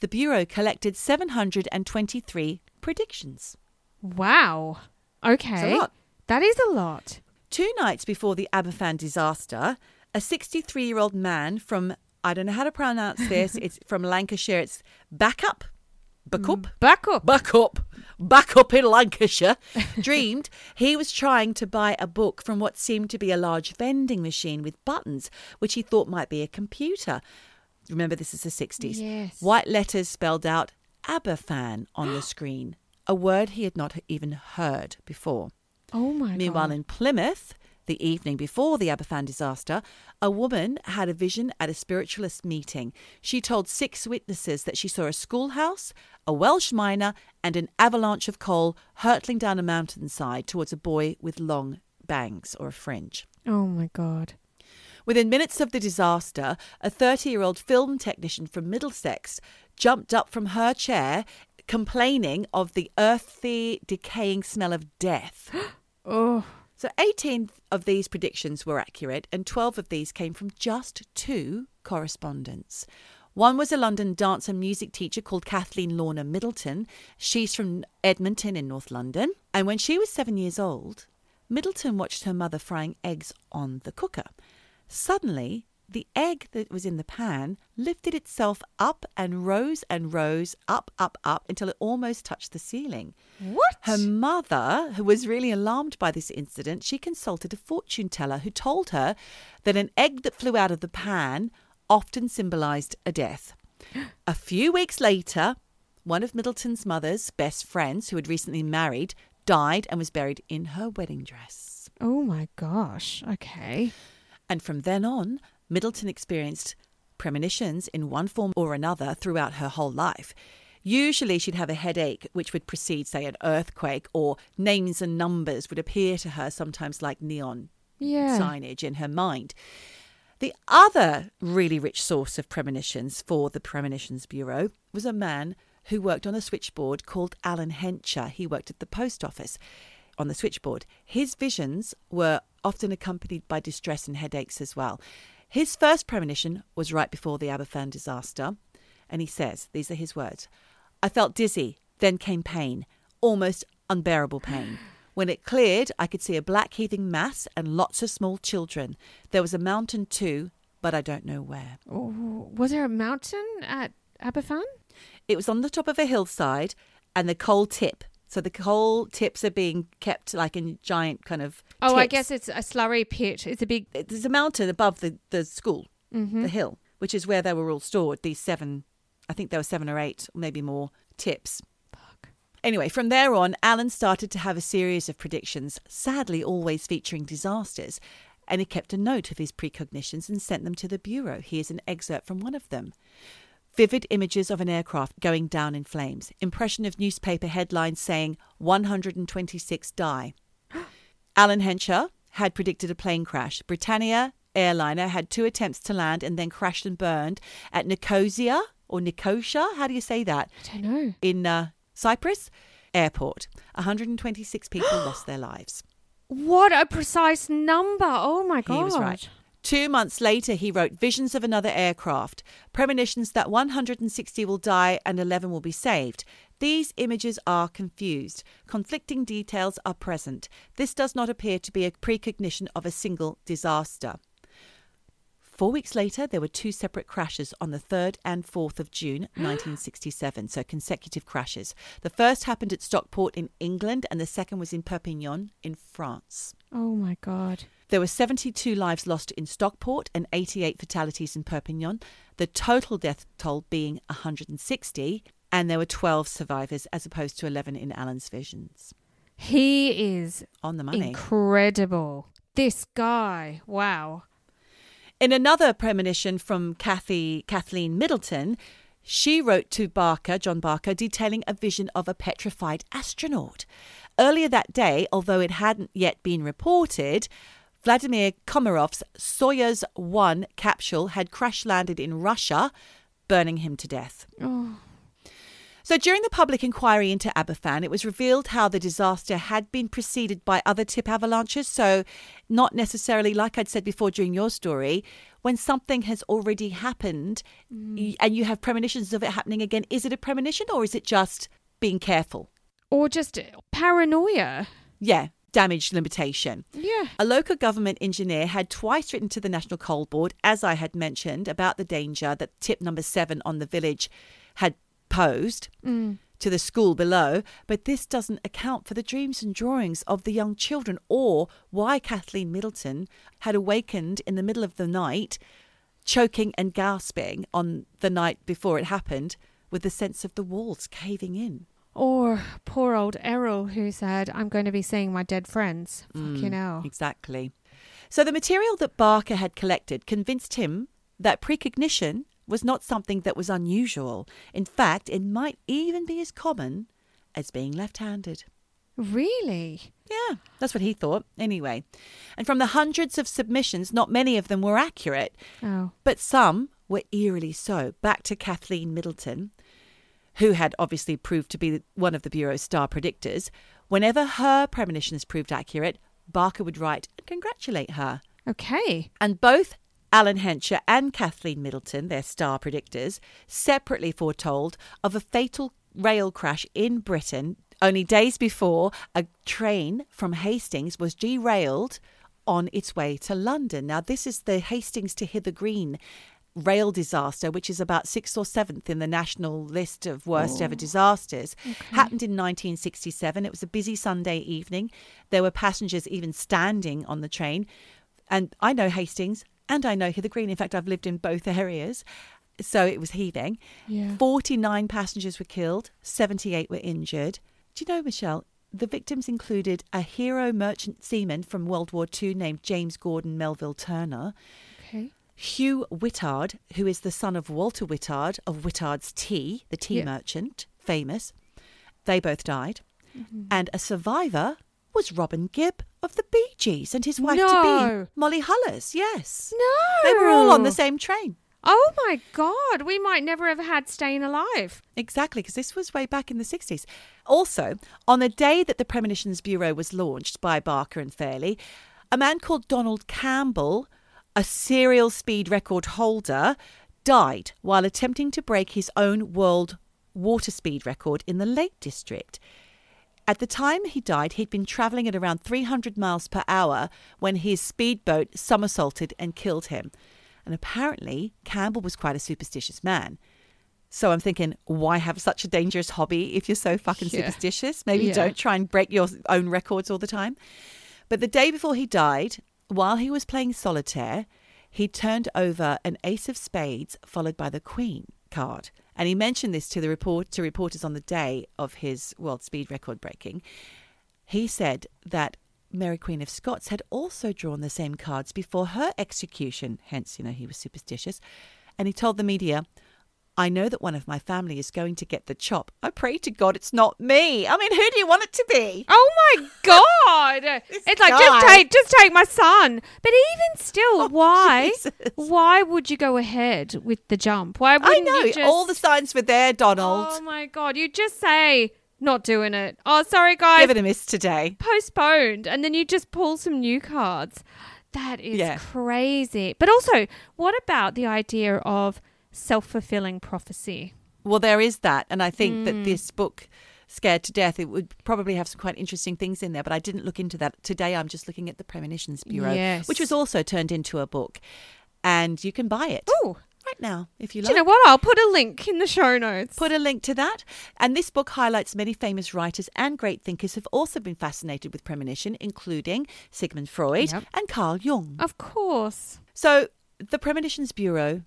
the Bureau collected 723 predictions. Wow. Okay. That is a lot. Two nights before the Aberfan disaster, a 63 year old man from, I don't know how to pronounce this, it's from Lancashire, it's Backup, Backup, mm, Back up. Backup, Backup in Lancashire, dreamed he was trying to buy a book from what seemed to be a large vending machine with buttons, which he thought might be a computer. Remember, this is the 60s. Yes. White letters spelled out Aberfan on the screen, a word he had not even heard before. Oh my Meanwhile, God. in Plymouth, the evening before the Aberfan disaster, a woman had a vision at a spiritualist meeting. She told six witnesses that she saw a schoolhouse, a Welsh miner, and an avalanche of coal hurtling down a mountainside towards a boy with long bangs or a fringe. Oh my God. Within minutes of the disaster, a 30 year old film technician from Middlesex jumped up from her chair, complaining of the earthy, decaying smell of death. Oh. So 18 of these predictions were accurate, and 12 of these came from just two correspondents. One was a London dance and music teacher called Kathleen Lorna Middleton. She's from Edmonton in North London. And when she was seven years old, Middleton watched her mother frying eggs on the cooker. Suddenly, the egg that was in the pan lifted itself up and rose and rose up, up, up until it almost touched the ceiling. What? Her mother, who was really alarmed by this incident, she consulted a fortune teller who told her that an egg that flew out of the pan often symbolized a death. A few weeks later, one of Middleton's mother's best friends, who had recently married, died and was buried in her wedding dress. oh my gosh. Okay. And from then on, Middleton experienced premonitions in one form or another throughout her whole life. Usually, she'd have a headache, which would precede, say, an earthquake, or names and numbers would appear to her, sometimes like neon Yeah. signage in her mind. The other really rich source of premonitions for the Premonitions Bureau was a man who worked on a switchboard called Alan Hencher. He worked at the post office on the switchboard. His visions were often accompanied by distress and headaches as well. His first premonition was right before the Aberfan disaster, and he says, these are his words I felt dizzy, then came pain, almost unbearable pain. When it cleared, I could see a black heaving mass and lots of small children. There was a mountain too, but I don't know where. Oh, was there a mountain at Aberfan? It was on the top of a hillside and the coal tip. So the coal tips are being kept like in giant kind of. Oh, I guess it's a slurry pit. It's a big. there's a mountain above the, the school, Mm-hmm. the hill, which is where they were all stored. These seven, I think there were seven or eight, or maybe more tips. Anyway, from there on, Alan started to have a series of predictions, sadly always featuring disasters, and he kept a note of his precognitions and sent them to the Bureau. Here's an excerpt from one of them. Vivid images of an aircraft going down in flames. Impression of newspaper headlines saying 126 die. Alan Hencher had predicted a plane crash. Britannia airliner had two attempts to land and then crashed and burned at Nicosia or Nicosia. How do you say that? I don't know. In uh, Cyprus airport. 126 people lost their lives. What a precise number. Oh my god. He was right. Two months later, he wrote Visions of Another Aircraft, premonitions that 160 will die and 11 will be saved. These images are confused. Conflicting details are present. This does not appear to be a precognition of a single disaster. Four weeks later, there were two separate crashes on the 3rd and 4th of June 1967, so consecutive crashes. The first happened at Stockport in England, and the second was in Perpignan in France. Oh my god. There were 72 lives lost in Stockport and 88 fatalities in Perpignan, the total death toll being 160, and there were 12 survivors as opposed to 11 in Alan's visions. He is On the money. incredible. This guy. Wow. In another premonition from Kathy Kathleen Middleton, she wrote to Barker, John Barker, detailing a vision of a petrified astronaut. Earlier that day, although it hadn't yet been reported, Vladimir Komarov's Soyuz 1 capsule had crash landed in Russia, burning him to death. Oh. So during the public inquiry into Aberfan, it was revealed how the disaster had been preceded by other tip avalanches. So, not necessarily, like I'd said before during your story, when something has already happened mm. y- and you have premonitions of it happening again, is it a premonition or is it just being careful? Or just paranoia. Yeah, damage limitation. Yeah. A local government engineer had twice written to the National Coal Board, as I had mentioned, about the danger that tip number seven on the village had posed Mm. to the school below, but this doesn't account for the dreams and drawings of the young children or why Kathleen Middleton had awakened in the middle of the night, choking and gasping on the night before it happened, with the sense of the walls caving in. Or poor old Eryl who said, I'm going to be seeing my dead friends. Fucking hell. Exactly. So the material that Barker had collected convinced him that precognition was not something that was unusual. In fact, it might even be as common as being left handed. Really? Yeah, that's what he thought, anyway. And from the hundreds of submissions, not many of them were accurate, Oh. but some were eerily so. Back to Kathleen Middleton, who had obviously proved to be one of the Bureau's star predictors. Whenever her premonitions proved accurate, Barker would write and congratulate her. Okay. And both Alan Hencher and Kathleen Middleton, their star predictors, separately foretold of a fatal rail crash in Britain only days before a train from Hastings was derailed on its way to London. Now, this is the Hastings to Hither Green rail disaster, which is about sixth or seventh in the national list of worst ever oh. disasters. Happened in 1967. It was a busy Sunday evening. There were passengers even standing on the train. And I know Hastings and I know Hither Green. In fact, I've lived in both areas. So it was heaving. Yeah. 49 passengers were killed, 78 were injured. Do you know, Michelle, the victims included a hero merchant seaman from World War II named James Gordon Melville Turner, Okay. Hugh Whittard, who is the son of Walter Whittard of Whittard's Tea, the tea Yeah. merchant, famous. They both died. Mm-hmm. And a survivor was Robin Gibb of the Bee Gees and his wife-to-be Molly Hullis. Yes. No. They were all on the same train. Oh my God. We might never have had Staying Alive. Exactly, because this was way back in the 60s. Also, on the day that the Premonitions Bureau was launched by Barker and Fairley, a man called Donald Campbell, a serial speed record holder, died while attempting to break his own world water speed record in the Lake District. At the time he died, he'd been travelling at around 300 miles per hour when his speedboat somersaulted and killed him. And apparently, Campbell was quite a superstitious man. So I'm thinking, why have such a dangerous hobby if you're so fucking Yeah. superstitious? Maybe Yeah. don't try and break your own records all the time. But the day before he died, while he was playing solitaire, he turned over an ace of spades followed by the queen card. And he mentioned this to the report to reporters on the day of his world speed record breaking. He said that Mary Queen of Scots had also drawn the same cards before her execution, hence, you know, he was superstitious. And he told the media, I know that one of my family is going to get the chop. I pray to God it's not me. I mean, who do you want it to be? Oh my god! it's like just take just take my son. But even still, Oh, why? Jesus. Why would you go ahead with the jump? Why I wouldn't know. you just All the signs were there, Donald. Oh my god! You just say not doing it. Oh, sorry guys, Give it a miss today. postponed, and then you just pull some new cards. That is Yeah. crazy. But also, what about the idea of self fulfilling prophecy? Well, there is that. And I think Hmm. that this book, Scared to Death, it would probably have some quite interesting things in there, but I didn't look into that. Today, I'm just looking at the Premonitions Bureau, Yes. which was also turned into a book. And you can buy it Oh, right now if you do like. you know what? I'll put a link in the show notes. Put a link to that. And this book highlights many famous writers and great thinkers who've also been fascinated with premonition, including Sigmund Freud Yep. and Carl Jung. of course. So, the Premonitions Bureau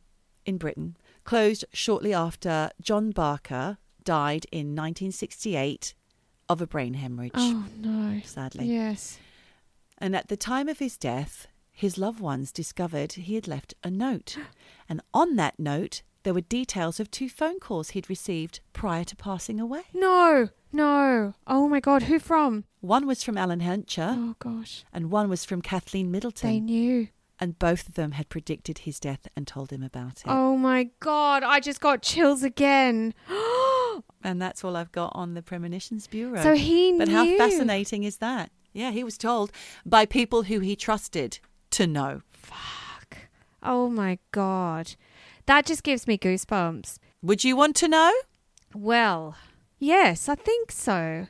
in Britain closed shortly after John Barker died in 1968 of a brain hemorrhage, Oh no. sadly. Yes. And at the time of his death, his loved ones discovered he had left a note. And on that note, there were details of two phone calls he'd received prior to passing away. No. No. Oh my god. Who from? One was from Alan Hencher, Oh gosh. and one was from Kathleen Middleton. They knew. And both of them had predicted his death and told him about it. Oh my god. I just got chills again. And that's all I've got on the Premonitions Bureau. so he but knew. how fascinating is that? Yeah, he was told by people who he trusted to know. Fuck. Oh my god. That just gives me goosebumps. Would you want to know? Well, yes, I think so.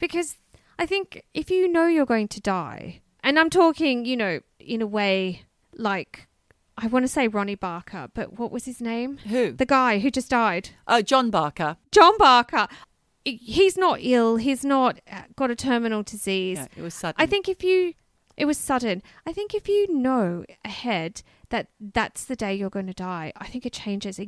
Because I think if you know you're going to die, and I'm talking, you know, in a way like I want to say Ronnie Barker, but what was his name? Who? The guy who just died. oh, John Barker. John Barker. He's not ill. He's not uh, got a terminal disease. It was sudden. I think if you, it was sudden. I think if you know ahead that that's the day you're going to die, I think it changes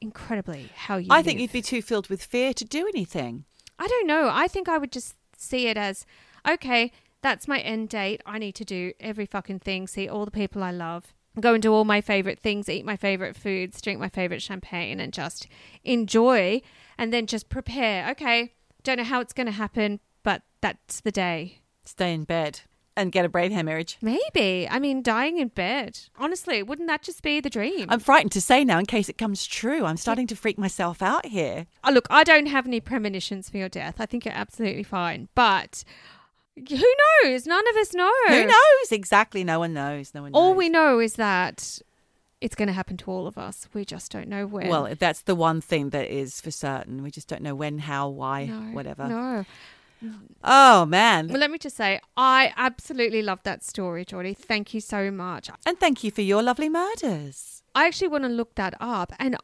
incredibly how you. I think you'd be too filled with fear to do anything. I don't know. I think I would just see it as okay, that's my end date. I need to do every fucking thing, see all the people I love, go and do all my favorite things, eat my favorite foods, drink my favorite champagne, and just enjoy and then just prepare. Okay, don't know how it's going to happen, but that's the day. Stay in bed and get a brain hemorrhage. Maybe. I mean, dying in bed. Honestly, wouldn't that just be the dream? I'm frightened to say now in case it comes true. I'm starting to freak myself out here. Oh, look, I don't have any premonitions for your death. I think you're absolutely fine. But who knows? None of us know. Who knows? Exactly. No one knows. No one knows. All we know is that it's going to happen to all of us. We just don't know when. Well, that's the one thing that is for certain. We just don't know when, how, why, no, whatever. No. Oh, man. Well, let me just say, I absolutely love that story, Jorgie. Thank you so much. And thank you for your lovely murders. I actually want to look that up, and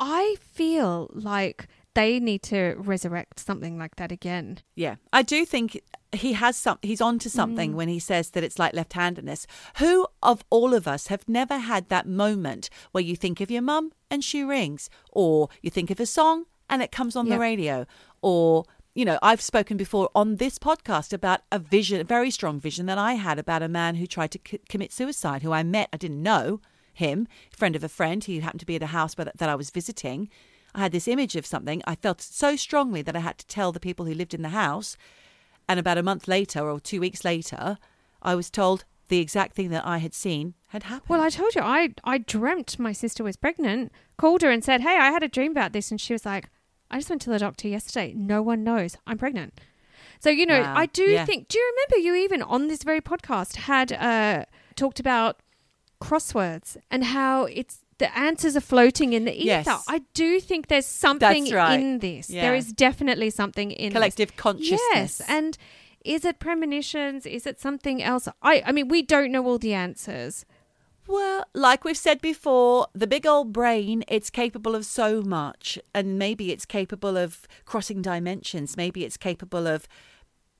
I feel like they need to resurrect something like that again. Yeah. I do think he has some he's on to Mm. something when he says that it's like left-handedness. Who of all of us have never had that moment where you think of your mum and she rings or you think of a song and it comes on Yep. the radio or you know, I've spoken before on this podcast about a vision, a very strong vision that I had about a man who tried to c- commit suicide, who I met. I didn't know him, friend of a friend. He happened to be at a house that I was visiting. I had this image of something. I felt so strongly that I had to tell the people who lived in the house. And about a month later or two weeks later, I was told the exact thing that I had seen had happened. Well, I told you, I, I dreamt my sister was pregnant, called her and said, Hey, I had a dream about this. And she was like, I just went to the doctor yesterday. No one knows I'm pregnant. So, you know, Wow. I do Yeah. think, do you remember you even on this very podcast had uh, talked about crosswords and how it's the answers are floating in the ether? Yes. I do think there's something right. in this. Yeah. There is definitely something in this. Collective consciousness. Yes, and is it premonitions? Is it something else? I I mean, we don't know all the answers. Well, like we've said before, the big old brain, it's capable of so much. And maybe it's capable of crossing dimensions. Maybe it's capable of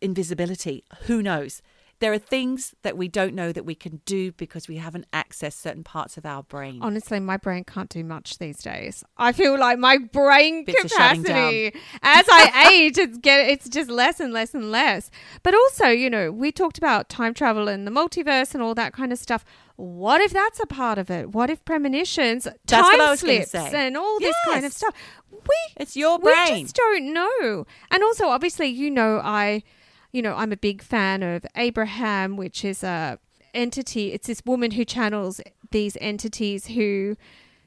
invisibility. Who knows? There are things that we don't know that we can do because we haven't accessed certain parts of our brain. Honestly, my brain can't do much these days. I feel like my brain Bits capacity, as I age, it's get it's just less and less and less. But also, you know, we talked about time travel and the multiverse and all that kind of stuff. What if that's a part of it? What if premonitions, That's time what I was gonna slips, and all this kind of stuff? We It's your brain. we just don't know. And also, obviously, you know, I, you know, I'm a big fan of Abraham, which is a entity. It's this woman who channels these entities who,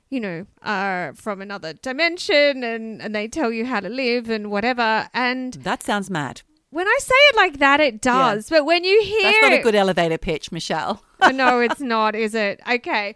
you know, are from another dimension, and and they tell you how to live and whatever. And that sounds mad. when I say it like that, it does. But when you hear That's not a good elevator pitch, Michelle. Oh, no, it's not, is it? Okay.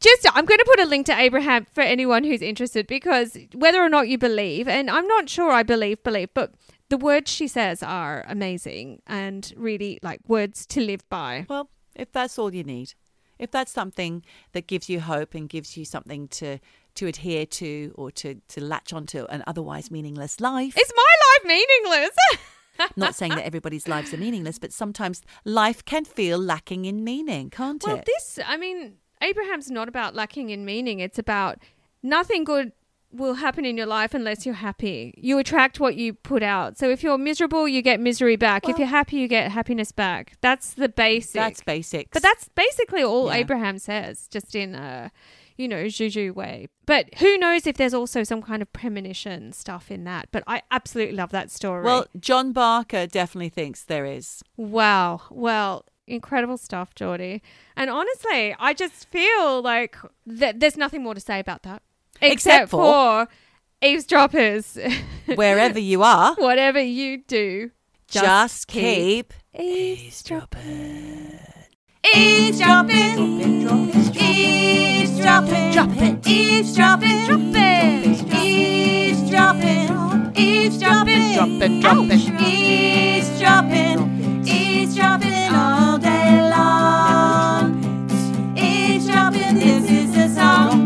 Just, I'm going to put a link to Abraham for anyone who's interested because whether or not you believe, and I'm not sure I believe, believe, but the words she says are amazing and really like words to live by. Well, if that's all you need, if that's something that gives you hope and gives you something to to adhere to or to to latch onto an otherwise meaningless life. Is my life meaningless? Not saying that everybody's lives are meaningless, but sometimes life can feel lacking in meaning, can't well, it? Well, this, I mean, Abraham's not about lacking in meaning. It's about nothing good will happen in your life unless you're happy. You attract what you put out. So if you're miserable, you get misery back. if you're happy, you get happiness back. That's the basic. That's basics. But that's basically all Yeah. Abraham says, just in a, you know, juju way. But who knows if there's also some kind of premonition stuff in that. But I absolutely love that story. well, John Barker definitely thinks there is. wow. Well, incredible stuff, Jorgie. And honestly, I just feel like th- there's nothing more to say about that except, except for, eavesdroppers. Wherever you are, whatever you do, just, just keep eavesdropping. Eavesdropping, eavesdropping, dropping, eavesdropping, dropping, eavesdropping, eavesdropping, dropping, dropping, eavesdropping, eavesdropping all day long. Eavesdropping, this is a song.